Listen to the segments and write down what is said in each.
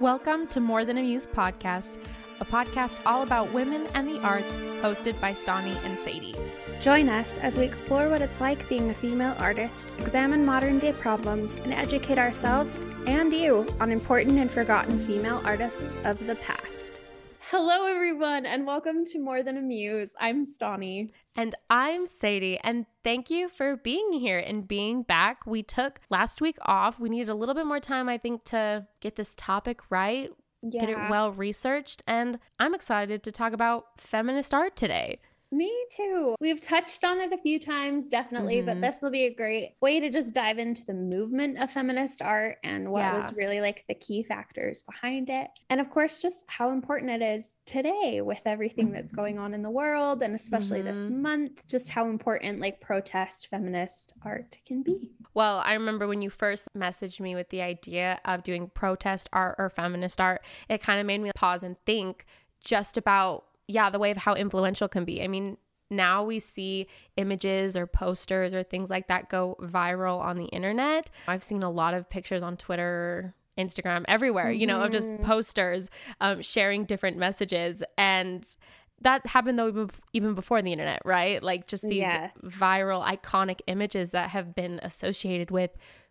Welcome to More Than a Muse podcast, a podcast all about women and the arts, hosted by Stani and Sadie. Join us as we explore what it's like being a female artist, examine modern day problems, and educate ourselves and you on important and forgotten female artists of the past. Hello, everyone, and welcome to More Than a Muse. I'm Stani. And I'm Sadie, and thank you for being here and being back. We took last week off. We needed a little bit more time, I think, to get this topic right, Yeah. get it well researched, and I'm excited to talk about feminist art today. Me too. We've touched on it a few times, definitely, but Mhm. this will be a great way to just dive into the movement of feminist art and what Yeah. was really like the key factors behind it. And of course, just how important it is today with everything that's going on in the world and especially this Mhm. month, just how important like protest feminist art can be. Well, I remember when you first messaged me with the idea of doing protest art or feminist art, it kind of made me pause and think just about, yeah, the way of how influential can be. I mean, now we see images or posters or things like that go viral on the internet. I've seen a lot of pictures on Twitter, Instagram, everywhere, you know, of just Mhm. posters um, sharing different messages. And that happened though even- even before the internet, right? Like just these Yes. viral, iconic images that have been associated with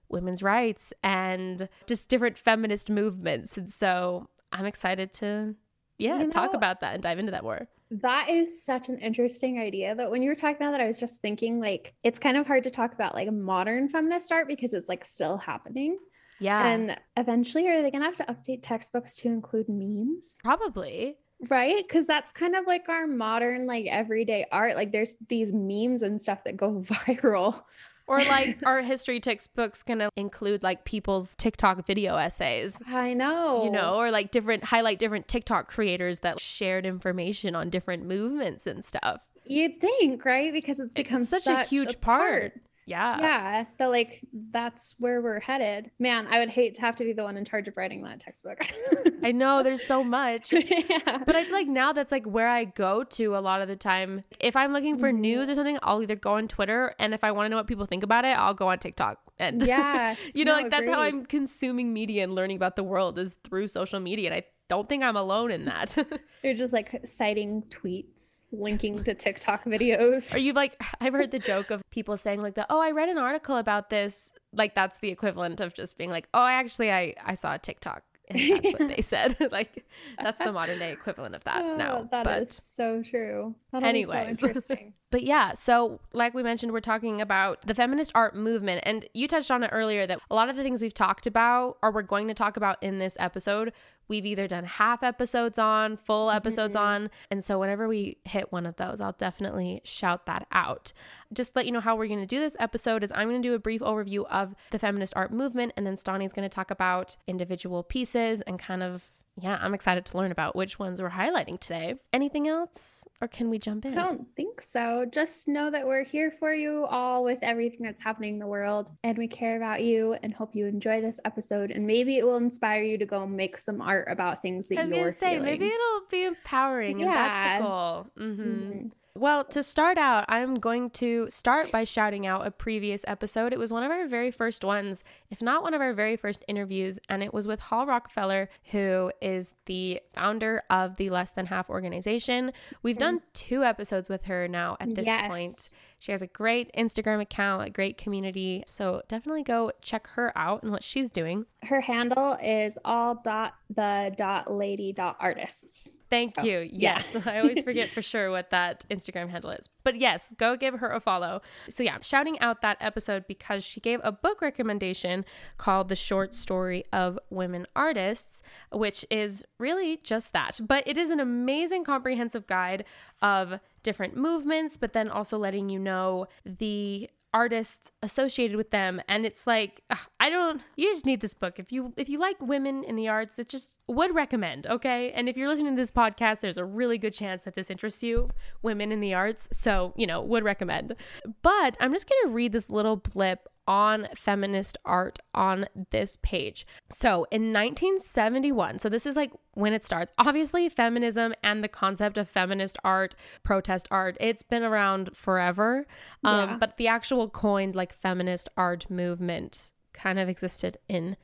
women's rights and just different feminist movements. And so I'm excited to, yeah, You talk know, about that and dive into that more. That is such an interesting idea. That when you were talking about that, I was just thinking like it's kind of hard to talk about like modern feminist art because it's like still happening. Yeah, And eventually, are they going to have to update textbooks to include memes? probably. Right? Because that's kind of like our modern, like everyday art. Like there's these memes and stuff that go viral. Or like our history textbooks gonna include like people's TikTok video essays. I know. You know, or like different highlight different TikTok creators that shared information on different movements and stuff. you'd think, right? Because it's become It's such, a huge part. Yeah. Yeah, that like that's where we're headed. Man, I would hate to have to be the one in charge of writing that textbook. I know there's so much. yeah. But I feel like now that's like where I go to a lot of the time. If I'm looking for Mhm. news or something, I'll either go on Twitter and if I want to know what people think about it, I'll go on TikTok. And Yeah. you know, No, like that's how. I'm consuming media and learning about the world is through social media. And I don't think I'm alone in that. They're just like citing tweets, linking to TikTok videos. Or you've like I've heard the joke of people saying like the oh I read an article about this like that's the equivalent of just being like oh actually I I saw a TikTok and that's what they said like that's the modern day equivalent of that oh, now Oh, that but is so true. That'll be so interesting. but yeah so like we mentioned we're talking about the feminist art movement and you touched on it earlier that a lot of the things we've talked about or we're going to talk about in this episode we've either done half episodes on full episodes Mhm. on and so whenever we hit one of those i'll definitely shout that out just let you know how we're going to do this episode is i'm going to do a brief overview of the feminist art movement and then Stani's going to talk about individual pieces and kind of yeah i'm excited to learn about which ones we're highlighting today anything else or can we jump in? I don't think so. Just know that we're here for you all with everything that's happening in the world, and we care about you and hope you enjoy this episode. And maybe it will inspire you to go make some art about things that you're. I was gonna say feeling. maybe it'll be empowering, and that's Yeah. the goal. hmm Mhm. Well, to start out, I'm going to start by shouting out a previous episode. It was one of our very first ones, if not one of our very first interviews, and it was with Hall Rockefeller, who is the founder of the Less Than Half organization. We've done mm. two episodes with her now at this Yes. point. She has a great Instagram account, a great community. So definitely go check her out and what she's doing. Her handle is all dot the dot lady dot artists. Thank so, you. Yes. Yeah. I always forget for sure what that Instagram handle is. But yes, go give her a follow. So, yeah, I'm shouting out that episode because she gave a book recommendation called The Short Story of Women Artists, which is really just that. But it is an amazing comprehensive guide of different movements, but then also letting you know the artists associated with them. And it's like ugh, i don't you just need this book. If you if you like women in the arts it just would recommend okay? And if you're listening to this podcast there's a really good chance that this interests you women in the arts. So you know would recommend. But i'm just going to read this little blip on feminist art on this page. So in 1971, so this is like when it starts, obviously, feminism and the concept of feminist art, protest art, it's been around forever. Um, yeah. But the actual coined like feminist art movement kind of existed in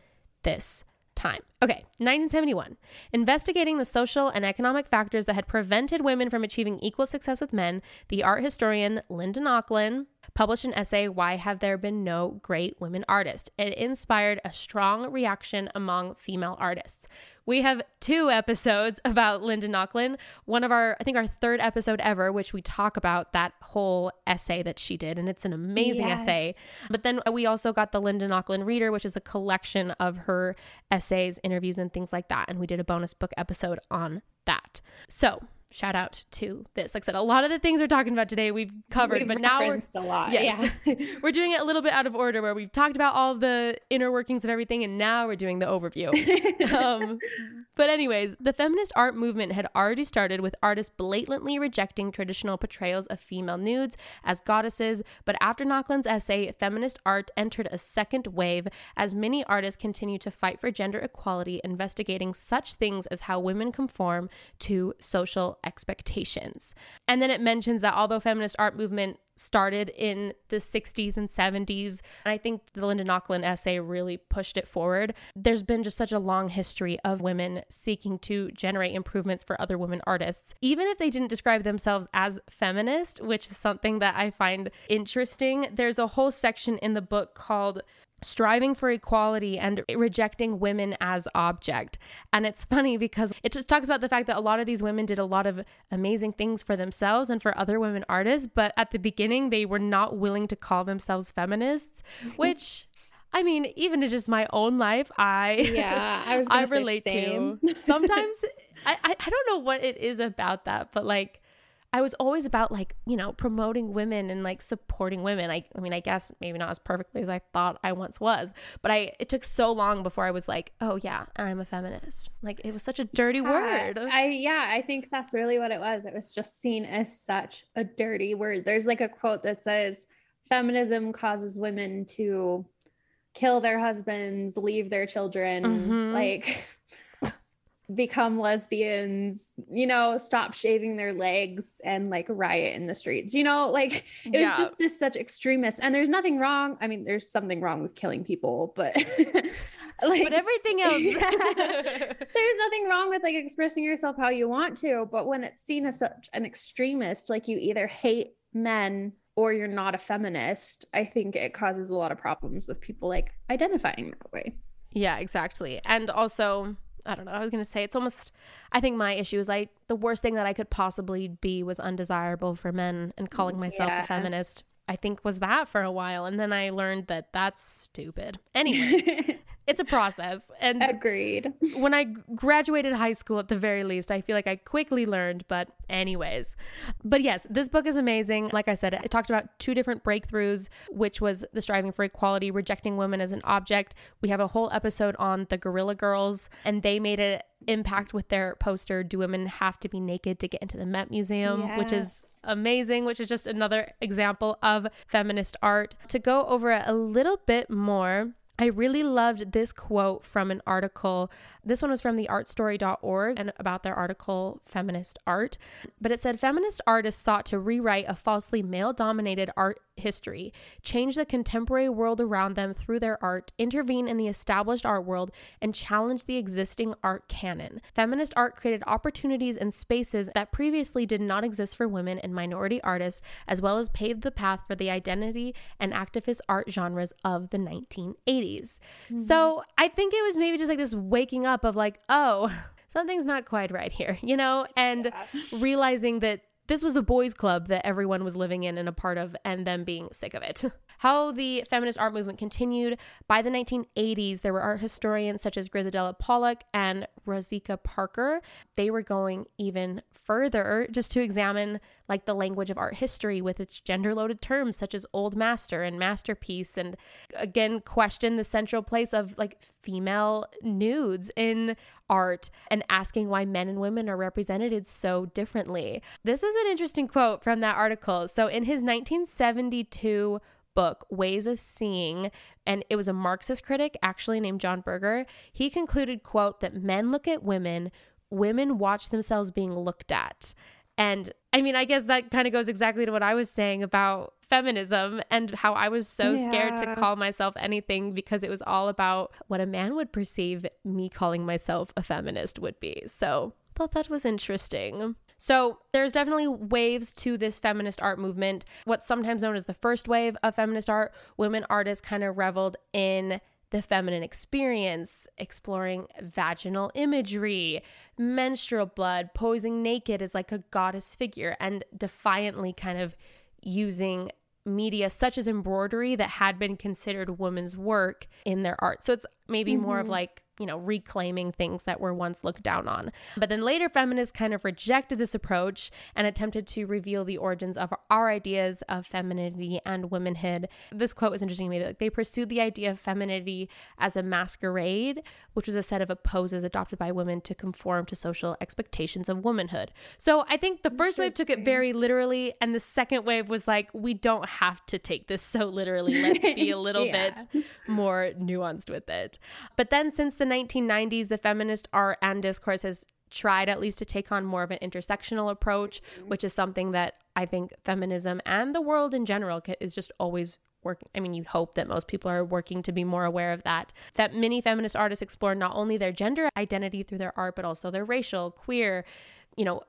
this time. Okay, 1971. Investigating the social and economic factors that had prevented women from achieving equal success with men, the art historian Linda Nochlin published an essay, Why Have There Been No Great Women Artists? It inspired a strong reaction among female artists. We have two episodes about Linda Nochlin. One of our, I think our third episode ever, which we talk about that whole essay that she did. And it's an amazing yes. essay. But then we also got the Linda Nochlin Reader, which is a collection of her essays, interviews, and things like that. And we did a bonus book episode on that. So shout out to this. Like I said, a lot of the things we're talking about today we've covered, we've but now we're a lot. Yes, yeah. we're doing it a little bit out of order, where we've talked about all the inner workings of everything, and now we're doing the overview. um, but anyways, the feminist art movement had already started with artists blatantly rejecting traditional portrayals of female nudes as goddesses. But after Nochlin's essay, feminist art entered a second wave as many artists continue to fight for gender equality, investigating such things as how women conform to social expectations. And then it mentions that although feminist art movement started in the 60s and 70s, and I think the Linda Nochlin essay really pushed it forward, there's been just such a long history of women seeking to generate improvements for other women artists, even if they didn't describe themselves as feminist, which is something that I find interesting. There's a whole section in the book called striving for equality and rejecting women as object. And it's funny because it just talks about the fact that a lot of these women did a lot of amazing things for themselves and for other women artists, but at the beginning they were not willing to call themselves feminists, which I mean, even in just my own life, I yeah, I was I relate to. Sometimes I, I I don't know what it is about that, but like I was always about like, you know, promoting women and like supporting women. I, I mean, I guess maybe not as perfectly as I thought I once was, but I, it took so long before I was like, oh yeah, I'm a feminist. Like it was such a dirty yeah, word. I, yeah, I think that's really what it was. It was just seen as such a dirty word. There's like a quote that says, feminism causes women to kill their husbands, leave their children. Mm-hmm. Like, become lesbians, you know, stop shaving their legs and like riot in the streets. You know, like it yeah. was just this such extremist. And there's nothing wrong. I mean, there's something wrong with killing people, but like but everything else. yeah, there's nothing wrong with like expressing yourself how you want to, but when it's seen as such an extremist, like you either hate men or you're not a feminist, I think it causes a lot of problems with people like identifying that way. Yeah, exactly. And also I don't know. I was gonna say it's almost. I think my issue is I the worst thing that I could possibly be was undesirable for men, and calling myself yeah. a feminist. I think was that for a while, and then I learned that that's stupid. Anyways, it's a process. And agreed. When I graduated high school, at the very least, I feel like I quickly learned. But, anyways, but yes, this book is amazing. Like I said, it talked about two different breakthroughs, which was the striving for equality, rejecting women as an object. We have a whole episode on the Guerrilla Girls, and they made it impact with their poster do women have to be naked to get into the met museum yes. which is amazing which is just another example of feminist art to go over it a little bit more I really loved this quote from an article. This one was from the artstory.org and about their article, Feminist Art. But it said feminist artists sought to rewrite a falsely male dominated art history, change the contemporary world around them through their art, intervene in the established art world, and challenge the existing art canon. Feminist art created opportunities and spaces that previously did not exist for women and minority artists, as well as paved the path for the identity and activist art genres of the 1980s. Mm-hmm. So I think it was maybe just like this waking up of like, oh, something's not quite right here, you know, and yeah. realizing that this was a boys' club that everyone was living in and a part of, and them being sick of it. How the feminist art movement continued by the 1980s, there were art historians such as Griselda Pollock and Rozsika Parker. They were going even further just to examine like the language of art history with its gender loaded terms such as old master and masterpiece and again question the central place of like female nudes in art and asking why men and women are represented so differently. This is an interesting quote from that article. So in his 1972 book, Ways of Seeing, and it was a Marxist critic actually named John Berger, he concluded, quote, that men look at women, women watch themselves being looked at. And I mean, I guess that kind of goes exactly to what I was saying about feminism and how I was so yeah. scared to call myself anything because it was all about what a man would perceive me calling myself a feminist would be. So, thought that was interesting. So there's definitely waves to this feminist art movement. What's sometimes known as the first wave of feminist art, women artists kind of reveled in the feminine experience, exploring vaginal imagery, menstrual blood, posing naked as like a goddess figure, and defiantly kind of using media such as embroidery that had been considered women's work in their art. So it's maybe mm-hmm. more of mm-hmm. like you know, reclaiming things that were once looked down on. But then later feminists kind of rejected this approach and attempted to reveal the origins of our ideas of femininity and womanhood. This quote was interesting to me they pursued the idea of femininity as a masquerade, which was a set of poses adopted by women to conform to social expectations of womanhood. So I think the first wave took it very literally, and the second wave was like, we don't have to take this so literally. Let's be a little yeah. bit more nuanced with it. But then since the 1990s, the feminist art and discourse has tried at least to take on more of an intersectional approach, mm-hmm. which is something that I think feminism and the world in general is just always working. I mean, you'd hope that most people are working to be more aware of that. That many feminist artists explore not only their gender identity through their art, but also their racial, queer, you know,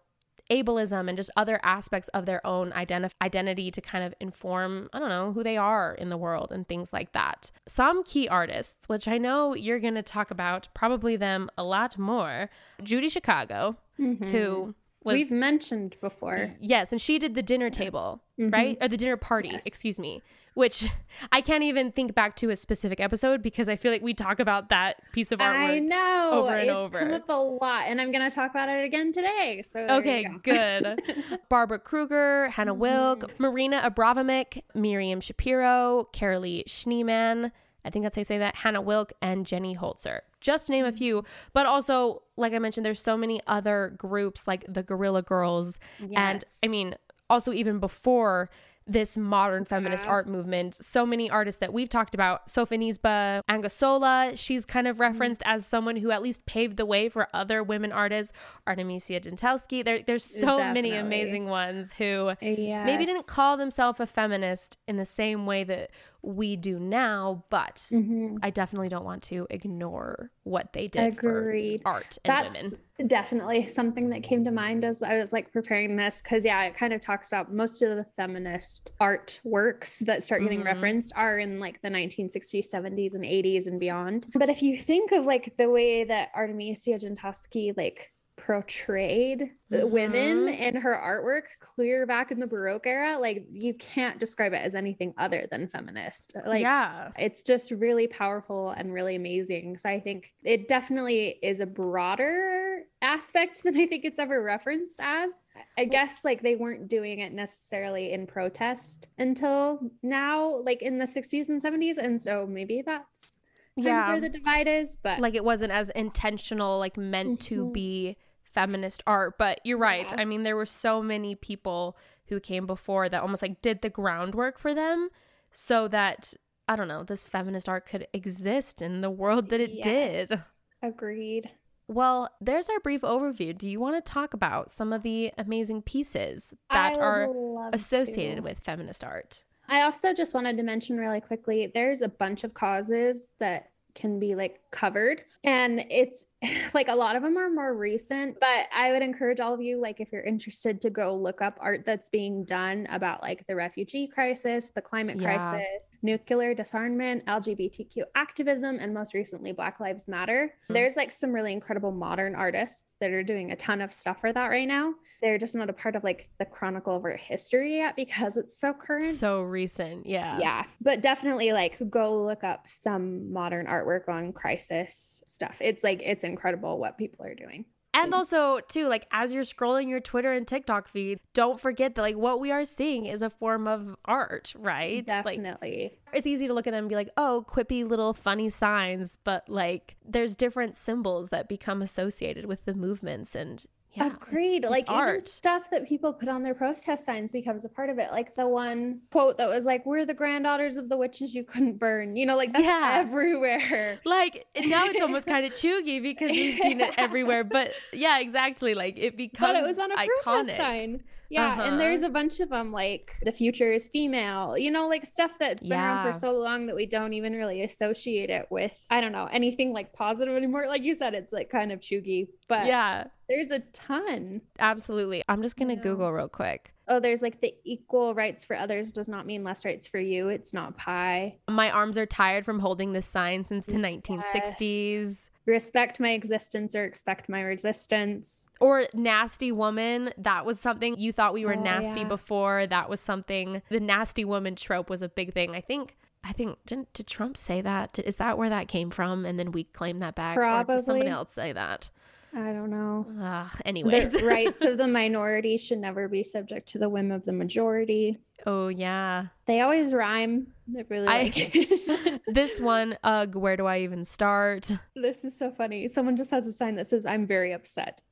ableism and just other aspects of their own identif- identity to kind of inform, I don't know, who they are in the world and things like that. Some key artists, which I know you're going to talk about, probably them a lot more, Judy Chicago, mm-hmm. who was, We've mentioned before. Yes, and she did the dinner yes. table, mm-hmm. right? Or the dinner party, yes. excuse me which I can't even think back to a specific episode because I feel like we talk about that piece of artwork. I know over and it's over. come up a lot, and I'm going to talk about it again today. So okay, go. good. Barbara Kruger, Hannah Wilk, mm. Marina Abramovic, Miriam Schapiro, Carolee Schneemann. I think that's how you say that. Hannah Wilk and Jenny Holzer. Just name a mm. few, but also, like I mentioned, there's so many other groups like the Guerrilla Girls, yes. and I mean, also even before this modern feminist yeah. art movement. So many artists that we've talked about, Sofonisba Anguissola, she's kind of mm-hmm. referenced mm-hmm. as someone who at least paved the way for other women artists. Artemisia Gentileschi. There, there's so Definitely. many amazing ones who yes. maybe didn't call themselves a feminist in the same way that we do now, but mm-hmm. I definitely don't want to ignore what they did Agreed. for art and That's women. Definitely something that came to mind as I was like preparing this because yeah, it kind of talks about most of the feminist art works that start getting mm-hmm. referenced are in like the 1960s, 70s, and 80s and beyond. But if you think of like the way that Artemisia Gentileschi like portrayed mm-hmm. women in her artwork clear back in the baroque era like you can't describe it as anything other than feminist. Like yeah. it's just really powerful and really amazing. So i think it definitely is a broader aspect than i think it's ever referenced as. I guess like they weren't doing it necessarily in protest until now like in the 60s and 70s and so maybe that's yeah where the divide is but like it wasn't as intentional like meant mm-hmm. to be feminist art but you're right yeah. i mean there were so many people who came before that almost like did the groundwork for them so that i don't know this feminist art could exist in the world that it yes. did agreed well, there's our brief overview. Do you want to talk about some of the amazing pieces that are associated to. with feminist art? I also just wanted to mention really quickly there's a bunch of causes that can be like covered and it's like a lot of them are more recent but i would encourage all of you like if you're interested to go look up art that's being done about like the refugee crisis the climate yeah. crisis nuclear disarmament lgbtq activism and most recently black lives matter. Mm-hmm. there's like some really incredible modern artists that are doing a ton of stuff for that right now. They're just not a part of like the chronicle of our history yet because it's so current. So recent yeah. Yeah but definitely like go look up some modern artwork on crisis stuff. It's like it's incredible what people are doing. And also, too, like as you're scrolling your Twitter and TikTok feed, don't forget that like what we are seeing is a form of art, right? Definitely. Like, it's easy to look at them and be like, oh, quippy little funny signs, but like there's different symbols that become associated with the movements and yeah, Agreed. It's, like it's even art. stuff that people put on their protest signs becomes a part of it. Like the one quote that was like, "We're the granddaughters of the witches you couldn't burn." You know, like that's yeah. everywhere. Like now it's almost kind of chuggy because we've seen it everywhere. But yeah, exactly. Like it becomes. But it was on a iconic. protest sign. Yeah, uh-huh. and there's a bunch of them like the future is female, you know, like stuff that's been yeah. around for so long that we don't even really associate it with, I don't know, anything like positive anymore. Like you said, it's like kind of chuggy, but yeah, there's a ton. Absolutely. I'm just going to Google real quick. Oh, there's like the equal rights for others does not mean less rights for you. It's not pie. My arms are tired from holding this sign since the yes. 1960s respect my existence or expect my resistance. Or nasty woman. That was something you thought we were oh, nasty yeah. before. That was something. The nasty woman trope was a big thing. I think. I think didn't did Trump say that? Is that where that came from? And then we claim that back. Probably. Or someone else say that. I don't know. Uh, anyways, the rights of the minority should never be subject to the whim of the majority. Oh yeah, they always rhyme. They really I, like this one. Ugh, where do I even start? This is so funny. Someone just has a sign that says, "I'm very upset."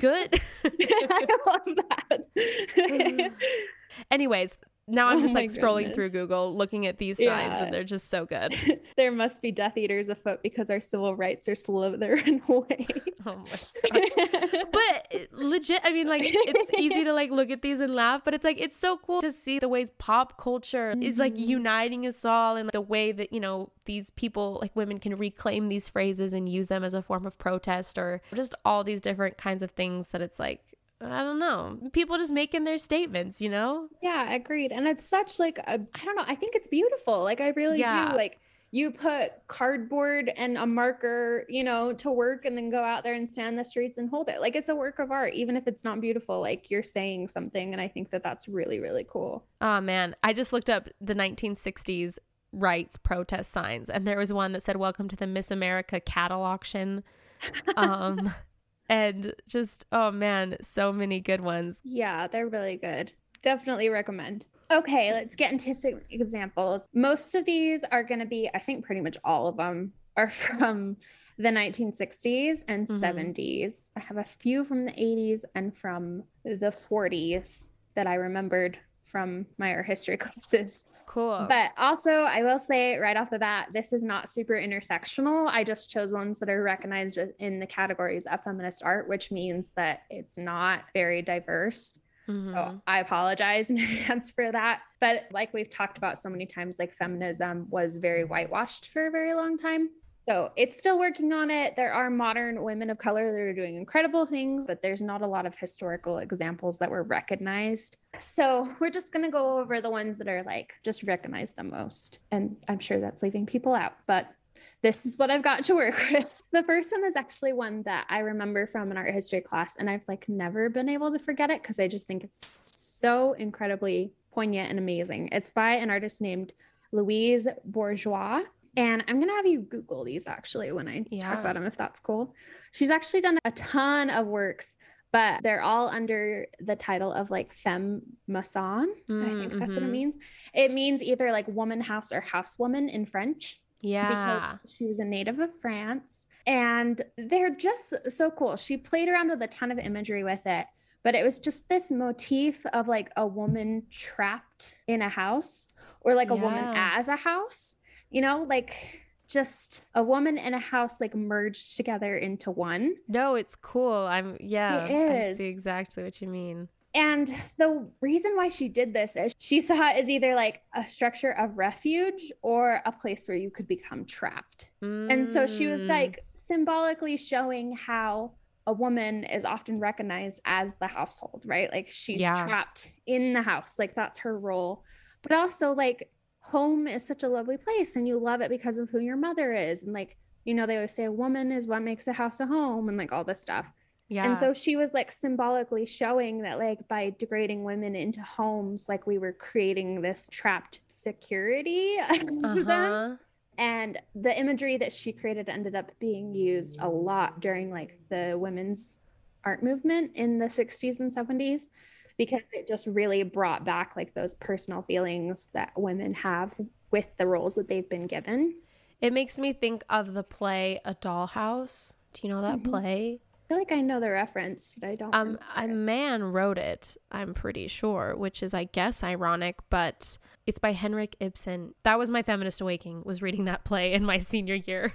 Good. I love that. Anyways, now I'm oh just like scrolling goodness. through Google looking at these signs yeah. and they're just so good. there must be Death Eaters afoot because our civil rights are slithering away. oh my gosh. but legit, I mean, like it's easy to like look at these and laugh, but it's like it's so cool to see the ways pop culture mm-hmm. is like mm-hmm. uniting us all and like, the way that, you know, these people like women can reclaim these phrases and use them as a form of protest or just all these different kinds of things that it's like I don't know. People just making their statements, you know? Yeah, agreed. And it's such like a I don't know, I think it's beautiful. Like I really yeah. do like you put cardboard and a marker, you know, to work and then go out there and stand the streets and hold it. Like it's a work of art even if it's not beautiful, like you're saying something and I think that that's really really cool. Oh man, I just looked up the 1960s rights protest signs and there was one that said welcome to the Miss America cattle auction. Um and just oh man, so many good ones. Yeah, they're really good. Definitely recommend. Okay, let's get into some examples. Most of these are going to be, I think pretty much all of them are from the 1960s and mm-hmm. 70s. I have a few from the 80s and from the 40s that I remembered from my art history classes. Cool. But also, I will say right off the bat, this is not super intersectional. I just chose ones that are recognized in the categories of feminist art, which means that it's not very diverse. Mm-hmm. So I apologize in advance for that. But like we've talked about so many times, like feminism was very whitewashed for a very long time. So it's still working on it. There are modern women of color that are doing incredible things, but there's not a lot of historical examples that were recognized. So we're just going to go over the ones that are like just recognized the most. And I'm sure that's leaving people out, but this is what I've got to work with. The first one is actually one that I remember from an art history class, and I've like never been able to forget it because I just think it's so incredibly poignant and amazing. It's by an artist named Louise Bourgeois. And I'm going to have you Google these actually when I yeah. talk about them, if that's cool. She's actually done a ton of works, but they're all under the title of like femme maison. Mm, I think that's mm-hmm. what it mm-hmm. means. It means either like woman house or housewoman in French. Yeah. Because she was a native of France. And they're just so cool. She played around with a ton of imagery with it, but it was just this motif of like a woman trapped in a house or like a yeah. woman as a house you know, like just a woman and a house like merged together into one. No, it's cool. I'm yeah, it is. I see exactly what you mean. And the reason why she did this is she saw it as either like a structure of refuge or a place where you could become trapped. Mm. And so she was mm. like symbolically showing how a woman is often recognized as the household, right? Like she's yeah. trapped in the house, like that's her role. But also, like, home is such a lovely place and you love it because of who your mother is. And, like, you know, they always say a woman is what makes a house a home and like all this stuff. Yeah. And so she was like symbolically showing that, like, by degrading women into homes, like we were creating this trapped security uh-huh. them. And the imagery that she created ended up being used a lot during like the women's art movement in the 60s and 70s because it just really brought back like those personal feelings that women have with the roles that they've been given. It makes me think of the play A Dollhouse. Do you know that mm-hmm. play? feel like I know the reference, but I don't. Um, a man wrote it. I'm pretty sure, which is, I guess, ironic, but it's by Henrik Ibsen. That was my feminist awakening. Was reading that play in my senior year,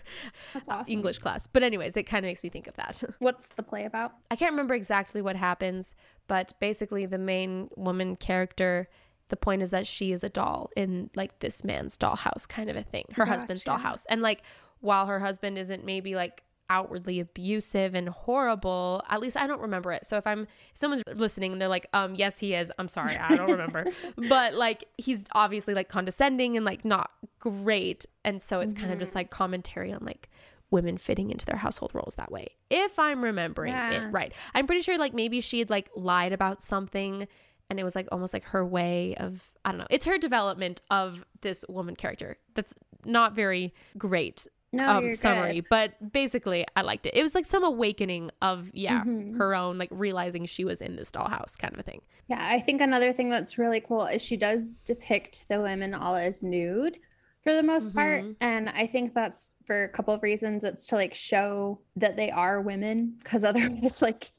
That's awesome. English class. But anyways, it kind of makes me think of that. What's the play about? I can't remember exactly what happens, but basically, the main woman character the point is that she is a doll in like this man's dollhouse kind of a thing her gotcha. husband's dollhouse and like while her husband isn't maybe like outwardly abusive and horrible. At least I don't remember it. So if I'm if someone's listening and they're like, um, yes, he is. I'm sorry, I don't remember. but like he's obviously like condescending and like not great. And so it's mm-hmm. kind of just mm-hmm. like commentary on like women fitting into their household roles that way. If I'm remembering yeah. it right. I'm pretty sure like maybe she had like lied about something and it was like almost like her way of I don't know. It's her development of this woman character. That's not very great no, um, summary, good. but basically, I liked it. It was like some awakening of yeah, mm-hmm. her own like realizing she was in this dollhouse kind of a thing. Yeah, I think another thing that's really cool is she does depict the women all as nude for the most mm-hmm. part, and I think that's for a couple of reasons. It's to like show that they are women, because otherwise, like,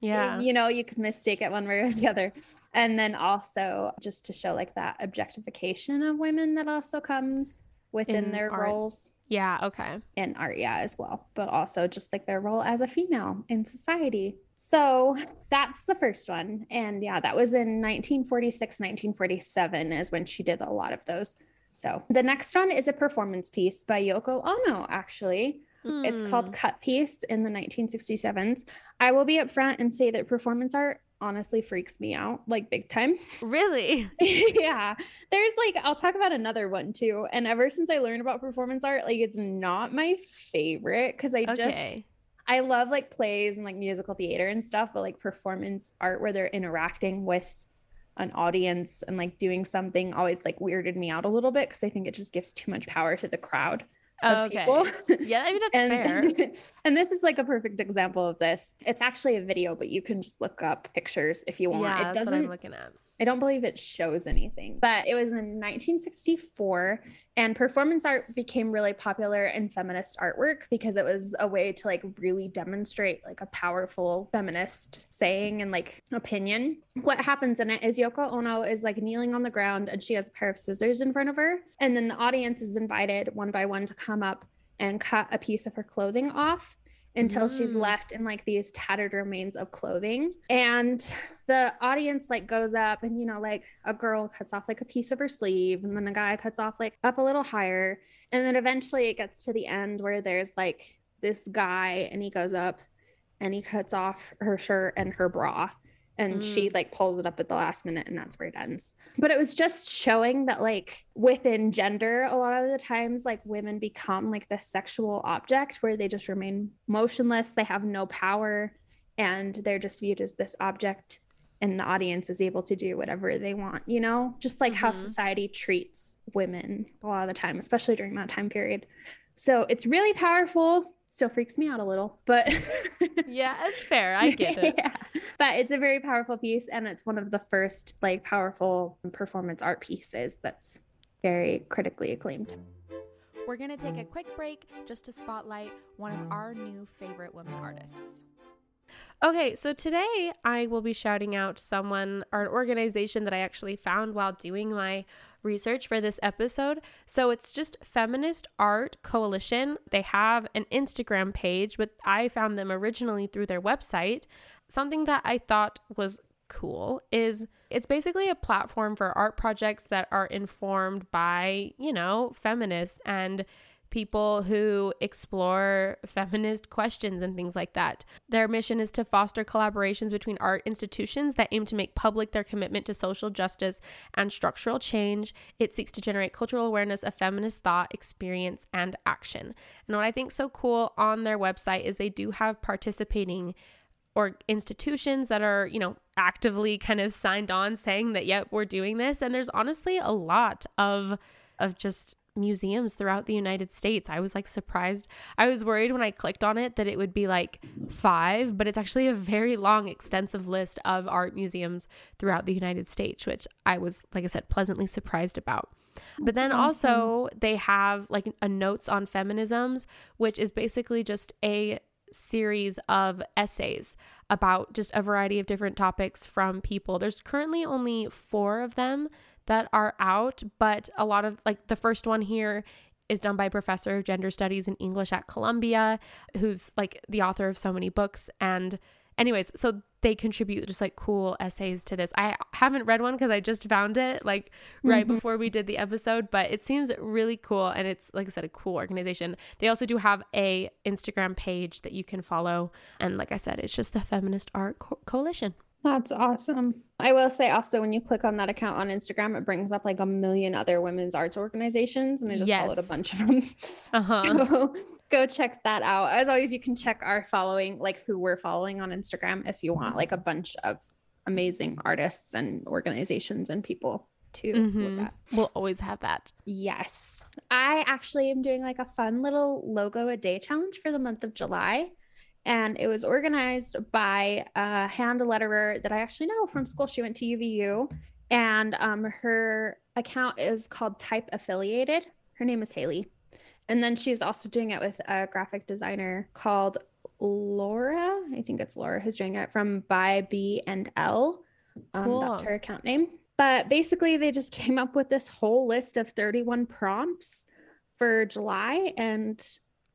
yeah, you know, you could mistake it one way or the other. And then also just to show like that objectification of women that also comes within in their art. roles. Yeah, okay. In art, yeah, as well, but also just like their role as a female in society. So that's the first one. And yeah, that was in 1946, 1947 is when she did a lot of those. So the next one is a performance piece by Yoko Ono, actually. Mm. It's called hmm. Cut Piece in the 1967s. I will be upfront and say that performance art honestly freaks me out like big time. Really? yeah. There's like I'll talk about another one too. And ever since I learned about performance art, like it's not my favorite cuz I okay. just I love like plays and like musical theater and stuff, but like performance art where they're interacting with an audience and like doing something always like weirded me out a little bit cuz I think it just gives too much power to the crowd okay. people. Yeah, I mean that's and, fair. and this is like a perfect example of this. It's actually a video, but you can just look up pictures if you want. Yeah, it that's what I'm looking at. I don't believe it shows anything, but it was in 1964 and performance art became really popular in feminist artwork because it was a way to like really demonstrate like a powerful feminist saying and like opinion. What happens in it is Yoko Ono is like kneeling on the ground and she has a pair of scissors in front of her and then the audience is invited one by one to come up and cut a piece of her clothing off until mm. she's left in like these tattered remains of clothing. And the audience like goes up and you know like a girl cuts off like a piece of her sleeve and then a guy cuts off like up a little higher and then eventually it gets to the end where there's like this guy and he goes up and he cuts off her shirt and her bra and mm. she like pulls it up at the last minute and that's where it ends but it was just showing that like within gender a lot of the times like women become like the sexual object where they just remain motionless they have no power and they're just viewed as this object and the audience is able to do whatever they want you know just like mm-hmm. how society treats women a lot of the time especially during that time period so it's really powerful still freaks me out a little, but yeah, it's fair. I get it. yeah. But it's a very powerful piece and it's one of the first like powerful performance art pieces that's very critically acclaimed. We're going to take a quick break just to spotlight one of our new favorite women artists. Okay, so today I will be shouting out someone or an organization that I actually found while doing my research for this episode. So it's just Feminist Art Coalition. They have an Instagram page, but I found them originally through their website. Something that I thought was cool is it's basically a platform for art projects that are informed by, you know, feminists and people who explore feminist questions and things like that. Their mission is to foster collaborations between art institutions that aim to make public their commitment to social justice and structural change. It seeks to generate cultural awareness of feminist thought, experience, and action. And what I think so cool on their website is they do have participating or institutions that are, you know, actively kind of signed on saying that yep, we're doing this and there's honestly a lot of of just museums throughout the United States. I was like surprised. I was worried when I clicked on it that it would be like five, but it's actually a very long, extensive list of art museums throughout the United States, which I was, like I said, pleasantly surprised about. But then also, they have like a notes on feminisms, which is basically just a series of essays about just a variety of different topics from people. There's currently only four of them that are out, but a lot of like the first one here is done by a professor of gender studies and English at Columbia, who's like the author of so many books. And, anyways, so they contribute just like cool essays to this. I haven't read one because I just found it like right mm-hmm. before we did the episode, but it seems really cool and it's like I said a cool organization. They also do have a Instagram page that you can follow and like I said it's just the Feminist Art Co- Coalition. That's awesome. I will say also when you click on that account on Instagram, it brings up like a million other women's arts organizations, and I just yes. followed a bunch of them. Uh-huh. So go check that out. As always, you can check our following, like who we're following on Instagram, if you want like a bunch of amazing artists and organizations and people to mm-hmm. look at. We'll always have that. Yes. I actually am doing like a fun little logo a day challenge for the month of July and it was organized by a hand letterer that I actually know from school. She went to UVU, and um, her account is called Type Affiliated. Her name is Haley, and then she's also doing it with a graphic designer called Laura. I think it's Laura who's doing it from By B and L. Um, cool. That's her account name. But basically, they just came up with this whole list of 31 prompts for July, and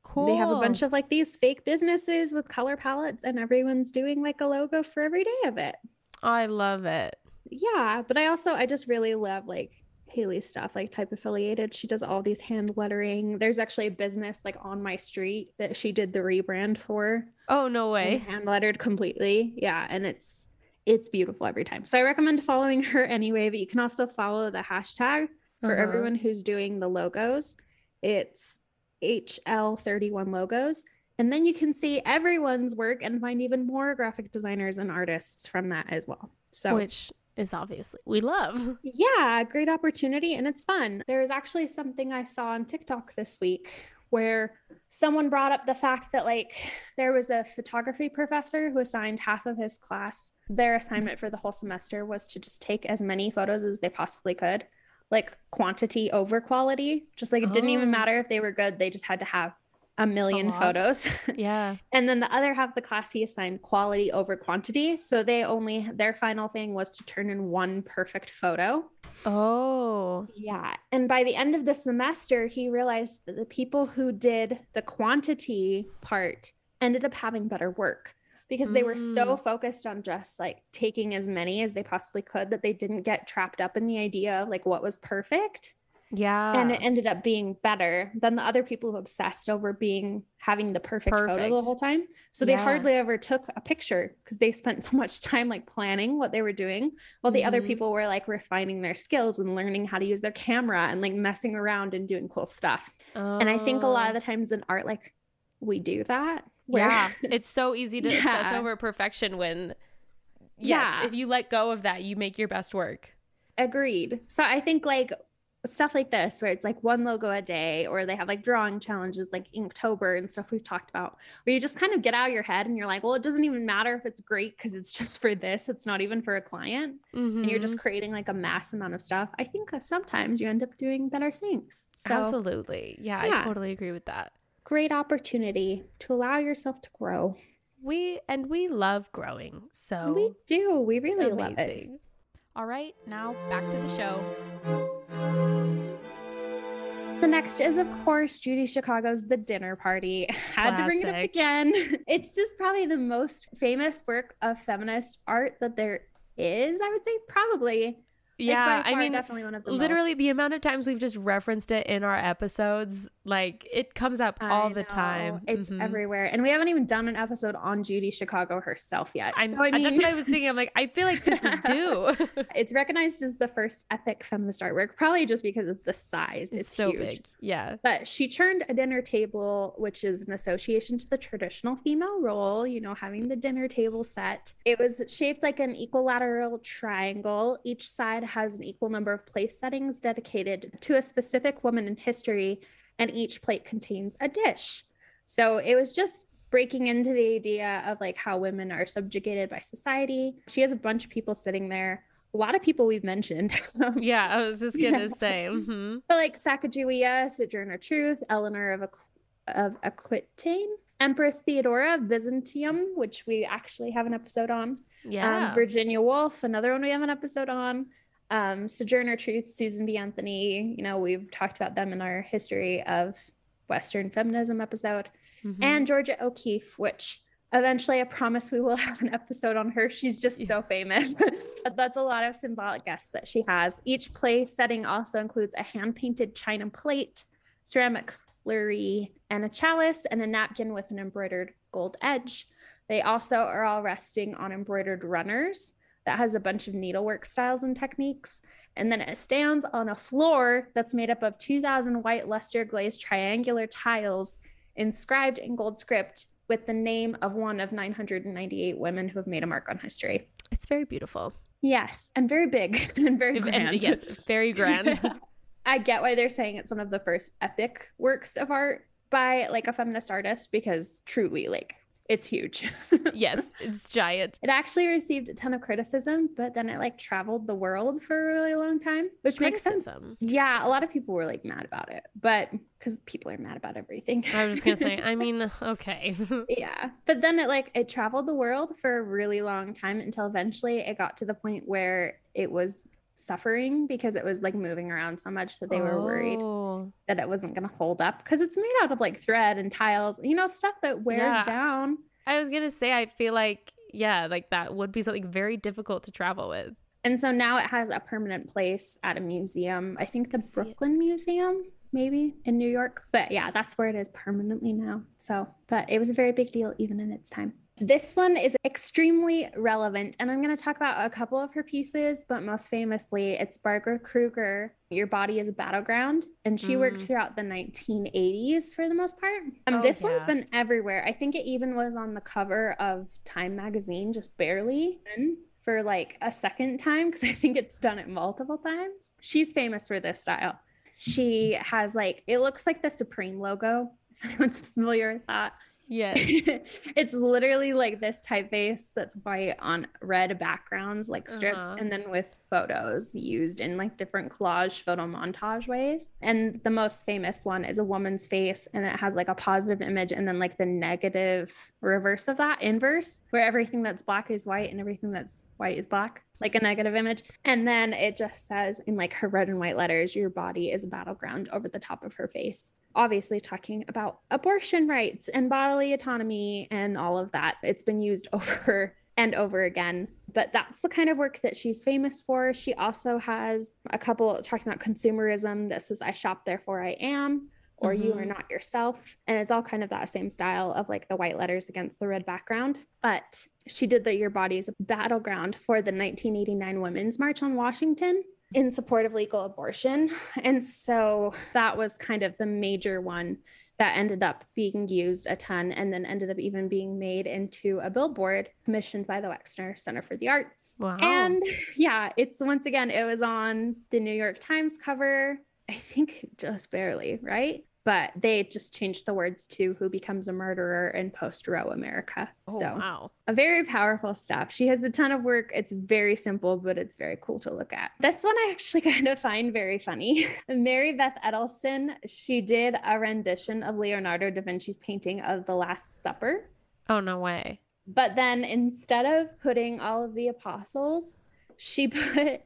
Cool. They have a bunch of like these fake businesses with color palettes, and everyone's doing like a logo for every day of it. I love it. Yeah, but I also I just really love like Haley stuff, like type affiliated. She does all these hand lettering. There's actually a business like on my street that she did the rebrand for. Oh no way! Hand lettered completely. Yeah, and it's it's beautiful every time. So I recommend following her anyway. But you can also follow the hashtag for uh-huh. everyone who's doing the logos. It's HL31 logos. And then you can see everyone's work and find even more graphic designers and artists from that as well. So, which is obviously we love. Yeah, great opportunity and it's fun. There is actually something I saw on TikTok this week where someone brought up the fact that like there was a photography professor who assigned half of his class their assignment for the whole semester was to just take as many photos as they possibly could like quantity over quality. Just like it didn't even oh. matter if they were good, they just had to have a million a photos. Yeah. and then the other half of the class he assigned quality over quantity. So they only their final thing was to turn in one perfect photo. Oh. Yeah. And by the end of the semester, he realized that the people who did the quantity part ended up having better work because they were so mm. focused on just like taking as many as they possibly could that they didn't get trapped up in the idea of like what was perfect. Yeah. And it ended up being better than the other people who obsessed over being having the perfect, perfect. photo the whole time. So they yeah. hardly ever took a picture because they spent so much time like planning what they were doing while the mm-hmm. other people were like refining their skills and learning how to use their camera and like messing around and doing cool stuff. Oh. And I think a lot of the times in art, like we do that where, yeah, it's so easy to yeah. obsess over perfection when, yes, yeah. if you let go of that, you make your best work. Agreed. So I think like stuff like this, where it's like one logo a day, or they have like drawing challenges like Inktober and stuff we've talked about, where you just kind of get out of your head and you're like, well, it doesn't even matter if it's great because it's just for this. It's not even for a client. Mm-hmm. And you're just mm-hmm. creating like a mass amount of stuff. I think sometimes you end up doing better things. So, Absolutely. Yeah, yeah, I totally agree with that great opportunity to allow yourself to grow. We and we love growing. So we do. We really amazing. love it. All right, now back to the show. The next is, of course, Judy Chicago's The Dinner Party. Had Classic. to bring it up again. It's just probably the most famous work of feminist art that there is, I would say probably. Yeah, I mean, definitely one of the literally most. the amount of times we've just referenced it in our episodes, like it comes up all I the know. time. It's Mhm. everywhere, and we haven't even done an episode on Judy Chicago herself yet. I, so I mean, that's what I was thinking. I'm like, I feel like this is due. it's recognized as the first epic feminist artwork, probably just because of the size. it's It's, so huge. big. Yeah. But she turned a dinner table, which is an association to the traditional female role, you know, having the dinner table set. It was shaped like an equilateral triangle. Each side has an equal number of place settings dedicated to a specific woman in history, and each plate contains a dish. So it was just breaking into the idea of like how women are subjugated by society. She has a bunch of people sitting there. A lot of people we've mentioned. Yeah, I was just gonna Yeah. say. hmm But like Sacagawea, Sojourner Truth, Eleanor of, Aqu- of Aquitaine, Empress Theodora of Byzantium, which we actually have an episode on. Yeah. Um, Virginia Woolf, another one we have an episode on. Um, Sojourner Truth, Susan B. Anthony. You know, we've talked about them in our history of Western feminism episode. Mhm. And Georgia O'Keeffe, which eventually I promise we will have an episode on her. She's just so famous. but that's a lot of symbolic guests that she has. Each place setting also includes a hand painted china plate, ceramic cutlery, and a chalice, and a napkin with an embroidered gold edge. They also are all resting on embroidered runners that has a bunch of needlework styles and techniques. And then it stands on a floor that's made up of 2,000 white luster glazed triangular tiles inscribed in gold script with the name of one of 998 women who have made a mark on history. it's very beautiful. Yes, and very big and very And- grand. yes, very grand. I get why they're saying it's one of the first epic works of art by like a feminist artist because truly like it's huge. yes, it's giant. It actually received a ton of criticism, but then it like traveled the world for a really long time, which makes sense. Yeah, a lot of people were like mad about it, but because people are mad about everything. I was just gonna say. I mean, okay. yeah but then it like it traveled the world for a really long time until eventually it got to the point where it was suffering because it was like moving around so much that they were worried Oh. that it wasn't going to hold up because it's made out of like thread and tiles you know stuff that wears Yeah. down I was gonna say. I feel like yeah, like that would be something very difficult to travel with. and so now it has a permanent place at a museum i think the See it. brooklyn museum maybe in new york but yeah that's where it is permanently now so but it was a very big deal even in its time this one is extremely relevant and i'm going to talk about a couple of her pieces but most famously it's barbara kruger your body is a battleground and she worked Mm. throughout the 1980s for the most part um, Oh, this one's been everywhere i think it even was on the cover of time magazine just barely for like a second time because I think it's done it multiple times. She's famous for this style. She has like it looks like the Supreme logo. If anyone's familiar with that. Yes. it's literally like this typeface that's white on red backgrounds, like strips, Uh-huh. and then with photos used in like different collage photo montage ways. And the most famous one is a woman's face, and it has like a positive image, and then like the negative reverse of that, inverse, where everything that's black is white and everything that's white is black, like a negative image. And then it just says in like her red and white letters, your body is a battleground over the top of her face obviously talking about abortion rights and bodily autonomy and all of that. It's been used over and over again, but that's the kind of work that she's famous for. She also has a couple talking about consumerism. This is I shop, therefore I am. Or you are Mhm. not yourself. And it's all kind of that same style of like the white letters against the red background. But she did the Your Body's Battleground for the 1989 Women's March on Washington in support of legal abortion. And so that was kind of the major one that ended up being used a ton and then ended up even being made into a billboard commissioned by the Wexner Center for the Arts. Wow. And yeah, it's once again, it was on the New York Times cover, I think just barely, right? But they just changed the words to who becomes a murderer in post Roe America. oh, so wow. a very powerful stuff. She has a ton of work. It's very simple, but it's very cool to look at. This one I actually kind of find very funny. Mary Beth Edelson, she did a rendition of Leonardo da Vinci's painting of The Last Supper. Oh no way. But then instead of putting all of the apostles, she put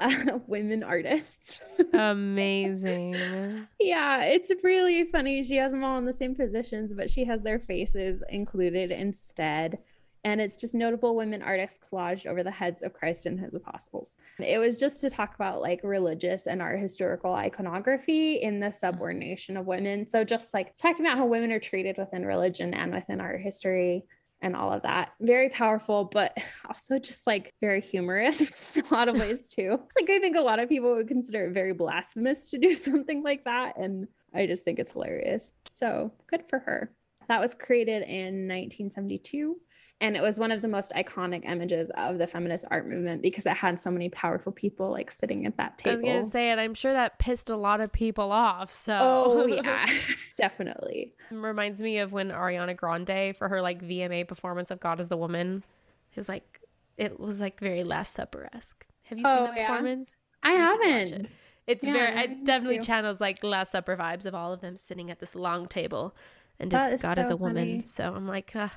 uh, women artists. Amazing. yeah, it's really funny. She has them all in the same positions, but she has their faces included instead. and it's just notable women artists collaged over the heads of Christ and his apostles. It was just to talk about like religious and art historical iconography in the subordination of women. So just like talking about how women are treated within religion and within art history and all of that. Very powerful, but also just like very humorous in a lot of ways too. Like I think a lot of people would consider it very blasphemous to do something like that. And I just think it's hilarious. So good for her. That was created in 1972 and it was one of the most iconic images of the feminist art movement because it had so many powerful people like sitting at that table. I was gonna say it. I'm sure that pissed a lot of people off. So oh yeah, definitely. Reminds me of when Ariana Grande for her like VMA performance of God is the Woman. It was like it was like very Last Supper esque. Have you seen Oh, that yeah. performance? I You haven't. it. It's Yeah, very it definitely to. channels like Last Supper vibes of all of them sitting at this long table, and That it's God as so a woman. funny. So I'm like, uh,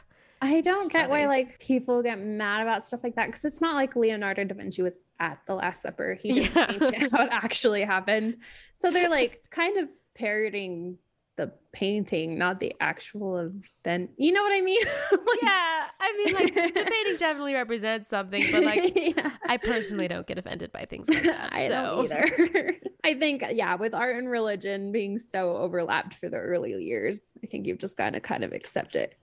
I don't get why like people get mad about stuff like that because it's not like Leonardo da Vinci was at the Last Supper. He didn't Yeah. paint how it actually happened. So they're like kind of parroting the painting, not the actual event. You know what I mean? Like- yeah. I mean, like the painting definitely represents something, but like Yeah. I personally don't get offended by things like that. I so don't either. I think, yeah, with art and religion being so overlapped for the early years, I think you've just got to kind of accept it